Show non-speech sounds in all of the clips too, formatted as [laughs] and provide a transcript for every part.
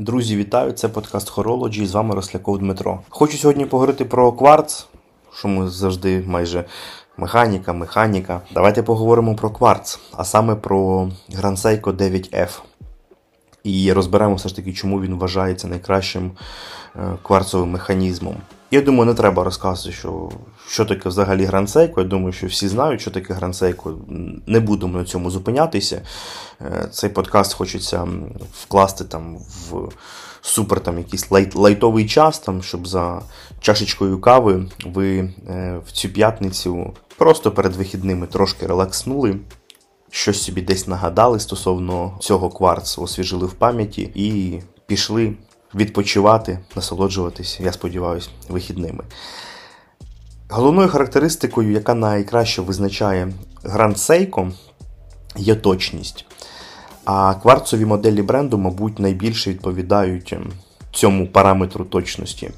Друзі, вітаю! Це подкаст Horology, з вами Росляков Дмитро. Хочу сьогодні поговорити про кварц, що ми завжди майже механіка, механіка. Давайте поговоримо про кварц, а саме про Grand Seiko 9F. І розберемо все ж таки, чому він вважається найкращим е, кварцовим механізмом. Я думаю, не треба розказувати, що що таке взагалі грансейко. Я думаю, що всі знають, що таке грансейко. Не будемо на цьому зупинятися. Е, цей подкаст хочеться вкласти там в супер там якийсь light, лайтовий час, там, щоб за чашечкою кави ви е, в цю п'ятницю просто перед вихідними трошки релакснули. Щось собі десь нагадали стосовно цього кварцу, освіжили в пам'яті і пішли відпочивати, насолоджуватись, я сподіваюся, вихідними. Головною характеристикою, яка найкраще визначає Grand Seiko, є точність. А кварцові моделі бренду, мабуть, найбільше відповідають ем, цьому параметру точності.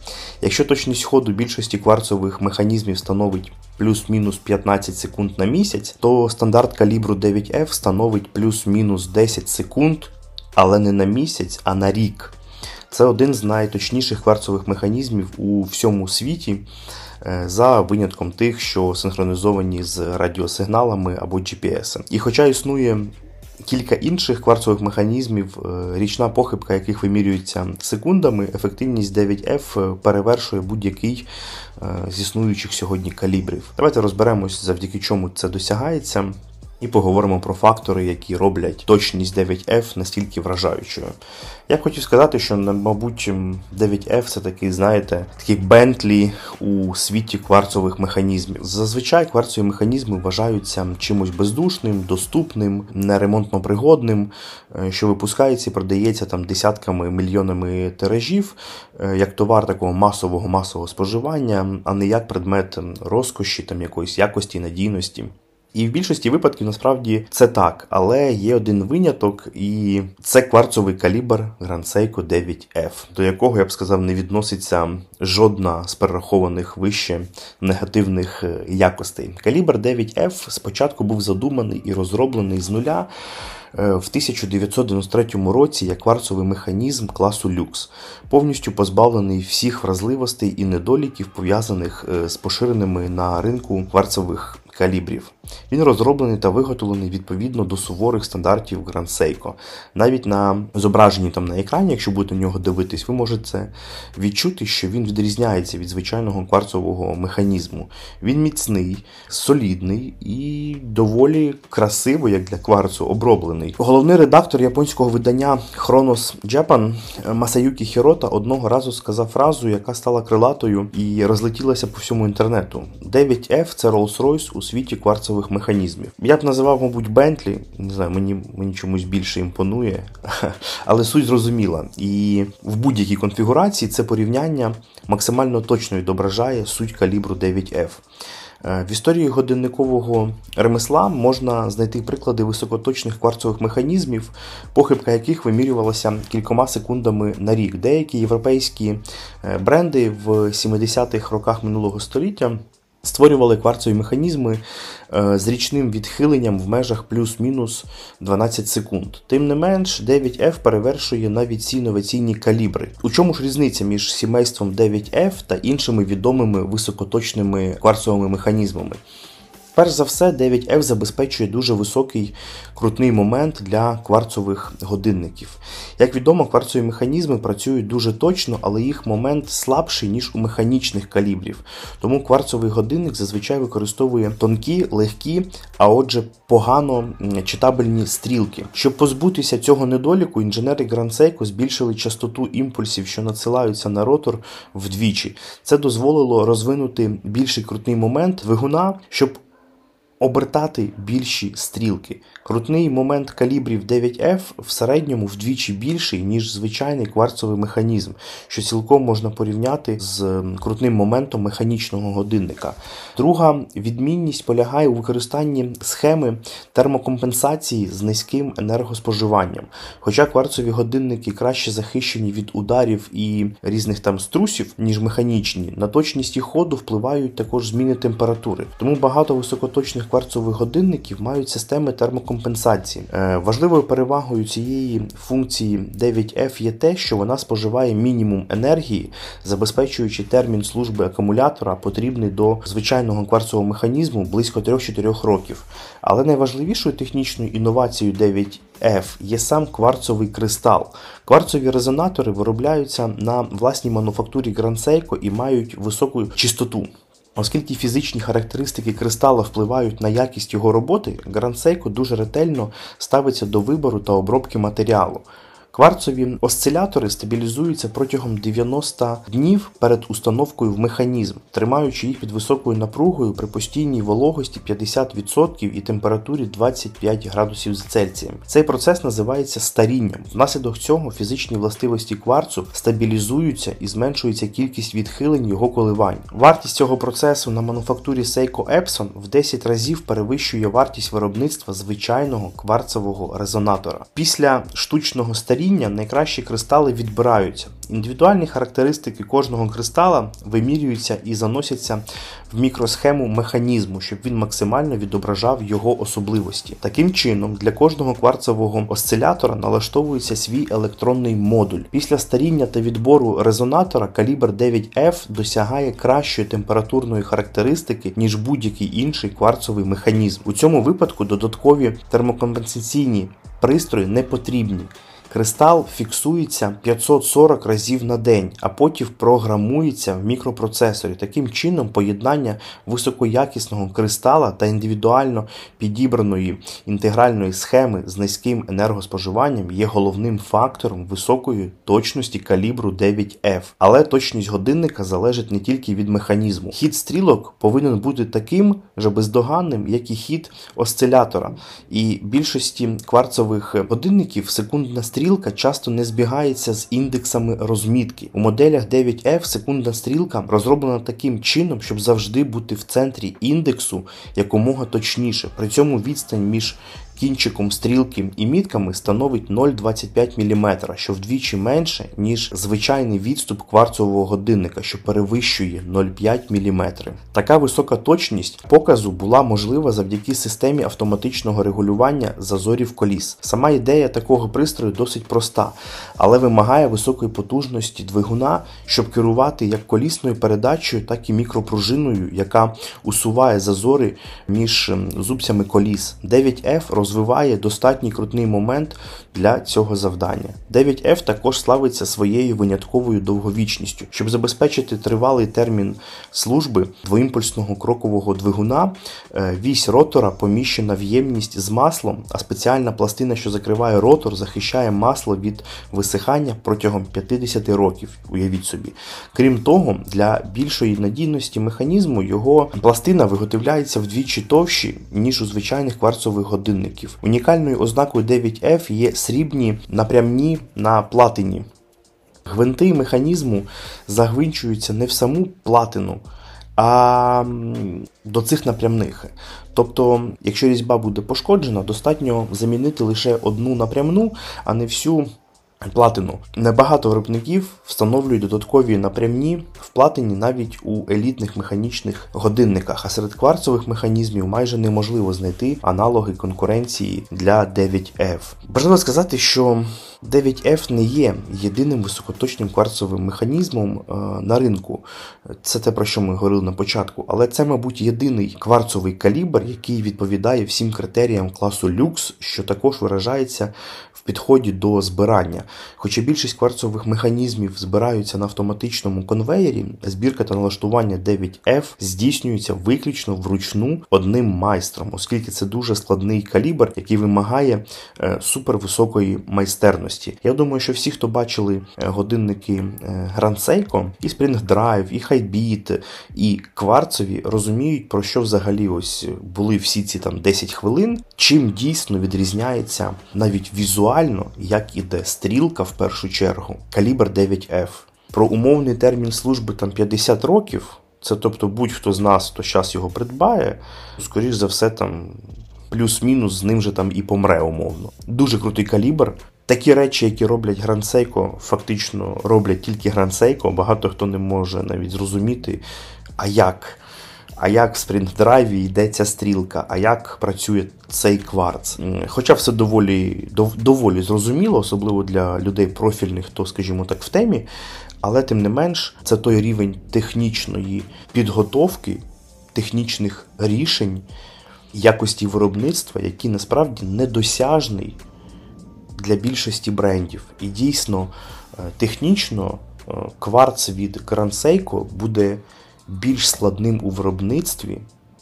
Якщо точність ходу більшості кварцових механізмів становить плюс-мінус 15 секунд на місяць, то стандарт калібру 9F становить плюс-мінус 10 секунд, але не на місяць, а на рік. Це один з найточніших кварцових механізмів у всьому світі, е, за винятком тих, що синхронізовані з радіосигналами або GPS. І хоча існує кілька інших кварцових механізмів, е, річна похибка яких вимірюється секундами, ефективність 9F перевершує будь-який е, з існуючих сьогодні калібрів. Давайте розберемось, завдяки чому це досягається і поговоримо про фактори, які роблять точність 9F настільки вражаючою. Я хотів сказати, що, мабуть, 9F це такий, знаєте, такий Бентлі у світі кварцових механізмів. Зазвичай кварцові механізми вважаються чимось бездушним, доступним, неремонтно пригодним, е, що випускається і продається там десятками мільйонами тиражів, е, як товар такого масового масового споживання, а не як предмет розкоші, там якоїсь якості, надійності. І в більшості випадків насправді це так, але є один виняток, і це кварцовий калібр Grand Seiko 9F, до якого я б сказав не відноситься жодна з перерахованих вище негативних е, якостей. Калібр 9F спочатку був задуманий і розроблений з нуля. Е, в 1993 році як кварцовий механізм класу люкс, повністю позбавлений всіх вразливостей і недоліків, пов'язаних е, з поширеними на ринку кварцових калібрів. Він розроблений та виготовлений відповідно до суворих стандартів Grand Seiko. Навіть на зображенні там на екрані, якщо будете на нього дивитись, ви можете відчути, що він відрізняється від звичайного кварцового механізму. Він міцний, солідний і доволі красиво, як для кварцу, оброблений. Головний редактор японського видання Chronos Japan Масаюкі Хірота одного разу сказав фразу, яка стала крилатою і розлетілася по всьому інтернету. 9F це Rolls-Royce у світі кварцових механізмів. Я б називав, мабуть, Бентлі, не знаю, мені мені чомусь більше імпонує, [laughs] але суть зрозуміла. І в будь-якій конфігурації це порівняння максимально точно відображає суть калібру 9F. Е, в історії годинникового ремесла можна знайти приклади високоточних кварцових механізмів, похибка яких вимірювалася кількома секундами на рік. Деякі європейські е, бренди в 70-х роках минулого століття Створювали кварцові механізми е, з річним відхиленням в межах плюс-мінус 12 секунд. Тим не менш, 9F перевершує навіть ці інноваційні калібри. У чому ж різниця між сімейством 9F та іншими відомими високоточними кварцовими механізмами? Перш за все, 9F забезпечує дуже високий крутний момент для кварцових годинників. Як відомо, кварцові механізми працюють дуже точно, але їх момент слабший, ніж у механічних калібрів. Тому кварцовий годинник зазвичай використовує тонкі, легкі, а отже, погано читабельні стрілки. Щоб позбутися цього недоліку, інженери Seiko збільшили частоту імпульсів, що надсилаються на ротор вдвічі. Це дозволило розвинути більший крутний момент двигуна, щоб обертати більші стрілки. Крутний момент калібрів 9F в середньому вдвічі більший, ніж звичайний кварцовий механізм, що цілком можна порівняти з крутним моментом механічного годинника. Друга відмінність полягає у використанні схеми термокомпенсації з низьким енергоспоживанням. Хоча кварцові годинники краще захищені від ударів і різних там струсів, ніж механічні, на точність їх ходу впливають також зміни температури. Тому багато високоточних кварцових годинників мають системи термокомпенсації. Е, важливою перевагою цієї функції 9F є те, що вона споживає мінімум енергії, забезпечуючи термін служби акумулятора, потрібний до звичайного кварцового механізму близько 3-4 років. Але найважливішою технічною інновацією 9F є сам кварцовий кристал. Кварцові резонатори виробляються на власній мануфактурі Grand Seiko і мають високу чистоту. Оскільки фізичні характеристики кристала впливають на якість його роботи, Seiko дуже ретельно ставиться до вибору та обробки матеріалу. Кварцові осцилятори стабілізуються протягом 90 днів перед установкою в механізм, тримаючи їх під високою напругою при постійній вологості 50% і температурі 25 градусів за Цельсієм. Цей процес називається старінням. Внаслідок цього фізичні властивості кварцу стабілізуються і зменшується кількість відхилень його коливань. Вартість цього процесу на мануфактурі Seiko Epson в 10 разів перевищує вартість виробництва звичайного кварцевого резонатора. Після штучного старіння старіння найкращі кристали відбираються. Індивідуальні характеристики кожного кристала вимірюються і заносяться в мікросхему механізму, щоб він максимально відображав його особливості. Таким чином, для кожного кварцевого осцилятора налаштовується свій електронний модуль. Після старіння та відбору резонатора калібр 9F досягає кращої температурної характеристики, ніж будь-який інший кварцовий механізм. У цьому випадку додаткові термокомпенсаційні пристрої не потрібні. Кристал фіксується 540 разів на день, а потім програмується в мікропроцесорі. Таким чином, поєднання високоякісного кристала та індивідуально підібраної інтегральної схеми з низьким енергоспоживанням є головним фактором високої точності калібру 9F. Але точність годинника залежить не тільки від механізму. Хід стрілок повинен бути таким же бездоганним, як і хід осцилятора. І більшості кварцових годинників секундна стрілка стрілка часто не збігається з індексами розмітки. У моделях 9F секундна стрілка розроблена таким чином, щоб завжди бути в центрі індексу якомога точніше. При цьому відстань між кінчиком стрілки і мітками становить 0,25 мм, що вдвічі менше, ніж звичайний відступ кварцового годинника, що перевищує 0,5 мм. Така висока точність показу була можлива завдяки системі автоматичного регулювання зазорів коліс. Сама ідея такого пристрою досить проста, але вимагає високої потужності двигуна, щоб керувати як колісною передачею, так і мікропружиною, яка усуває зазори між зубцями коліс. 9F розвиває достатній крутний момент для цього завдання. 9F також славиться своєю винятковою довговічністю. Щоб забезпечити тривалий термін служби двоімпульсного крокового двигуна, е, вісь ротора поміщена в ємність з маслом, а спеціальна пластина, що закриває ротор, захищає масло від висихання протягом 50 років. Уявіть собі. Крім того, для більшої надійності механізму його пластина виготовляється вдвічі товщі, ніж у звичайних кварцових годинників годинників. Унікальною ознакою 9F є срібні напрямні на платині. Гвинти механізму загвинчуються не в саму платину, а до цих напрямних. Тобто, якщо різьба буде пошкоджена, достатньо замінити лише одну напрямну, а не всю платину. Небагато виробників встановлюють додаткові напрямні в платині навіть у елітних механічних годинниках, а серед кварцових механізмів майже неможливо знайти аналоги конкуренції для 9F. Важливо сказати, що 9F не є єдиним високоточним кварцовим механізмом е, на ринку. Це те, про що ми говорили на початку, але це, мабуть, єдиний кварцовий калібр, який відповідає всім критеріям класу люкс, що також виражається підході до збирання. Хоча більшість кварцових механізмів збираються на автоматичному конвеєрі, збірка та налаштування 9F здійснюється виключно вручну одним майстром, оскільки це дуже складний калібр, який вимагає е, супервисокої майстерності. Я думаю, що всі, хто бачили е, годинники е, Grand Seiko, і Spring Drive, і Highbeat, і кварцові, розуміють, про що взагалі ось були всі ці там 10 хвилин, чим дійсно відрізняється навіть візуально, як іде стрілка в першу чергу, калібр 9F. Про умовний термін служби там 50 років. Це тобто будь-хто з нас, хто зараз його придбає, скоріш за все, там плюс-мінус з ним же там і помре умовно. Дуже крутий калібр. Такі речі, які роблять Grand Seiko, фактично роблять тільки Grand Seiko. Багато хто не може навіть зрозуміти, а як. А як в Spring Drive і йде ця стрілка, а як працює цей кварц. Хоча все доволі доволі зрозуміло, особливо для людей профільних, хто, скажімо так, в темі. Але тим не менш, це той рівень технічної підготовки, технічних рішень, якості виробництва, який насправді недосяжний для більшості брендів. І дійсно, е, технічно е, кварц від Seiko буде більш складним у виробництві,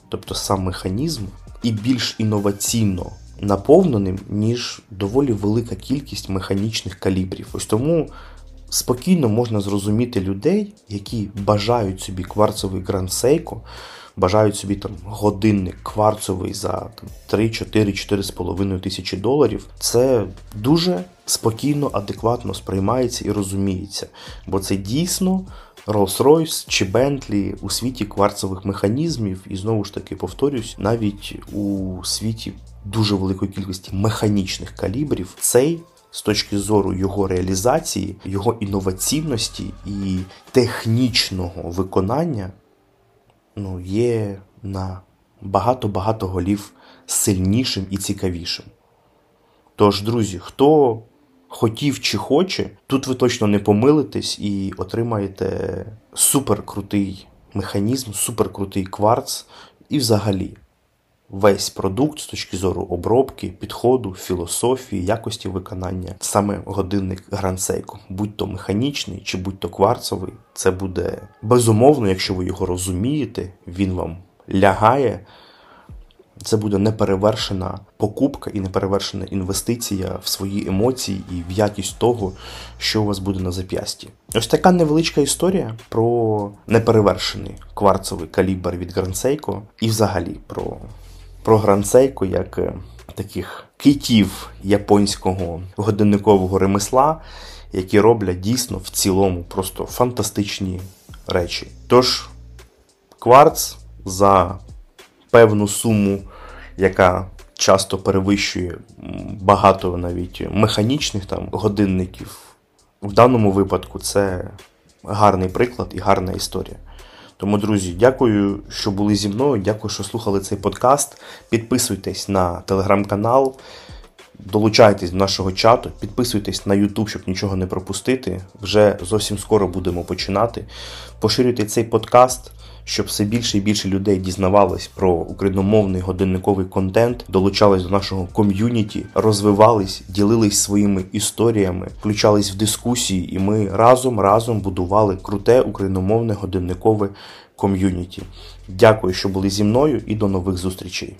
тобто сам механізм, і більш інноваційно наповненим, ніж доволі велика кількість механічних калібрів. Ось тому спокійно можна зрозуміти людей, які бажають собі кварцовий Grand Seiko, бажають собі там годинник кварцовий за 3-4-4,5 тисячі доларів. Це дуже спокійно, адекватно сприймається і розуміється. Бо це дійсно Rolls-Royce чи Bentley у світі кварцевих механізмів, і знову ж таки повторюсь, навіть у світі дуже великої кількості механічних калібрів цей. З точки зору його реалізації, його інноваційності і технічного виконання ну, є на багато-багато голів сильнішим і цікавішим. Тож, друзі, хто хотів чи хоче, тут ви точно не помилитесь і отримаєте суперкрутий механізм, суперкрутий кварц і взагалі. Весь продукт з точки зору обробки, підходу, філософії, якості виконання, саме годинник Seiko, будь то механічний чи будь то кварцовий, це буде безумовно, якщо ви його розумієте, він вам лягає. Це буде неперевершена покупка і неперевершена інвестиція в свої емоції і в якість того, що у вас буде на зап'ясті. Ось така невеличка історія про неперевершений кварцовий калібр від Seiko і взагалі про про Grand як е, таких китів японського годинникового ремесла, які роблять дійсно в цілому просто фантастичні речі. Тож, кварц за певну суму, яка часто перевищує багато навіть механічних там годинників. В даному випадку це гарний приклад і гарна історія. Тому, друзі, дякую, що були зі мною. Дякую, що слухали цей подкаст. Підписуйтесь на телеграм-канал, долучайтесь до нашого чату, підписуйтесь на YouTube, щоб нічого не пропустити. Вже зовсім скоро будемо починати. Поширюйте цей подкаст щоб все більше і більше людей дізнавались про україномовний годинниковий контент, долучались до нашого ком'юніті, розвивались, ділились своїми історіями, включались в дискусії, і ми разом разом будували круте україномовне годинникове ком'юніті. Дякую, що були зі мною, і до нових зустрічей.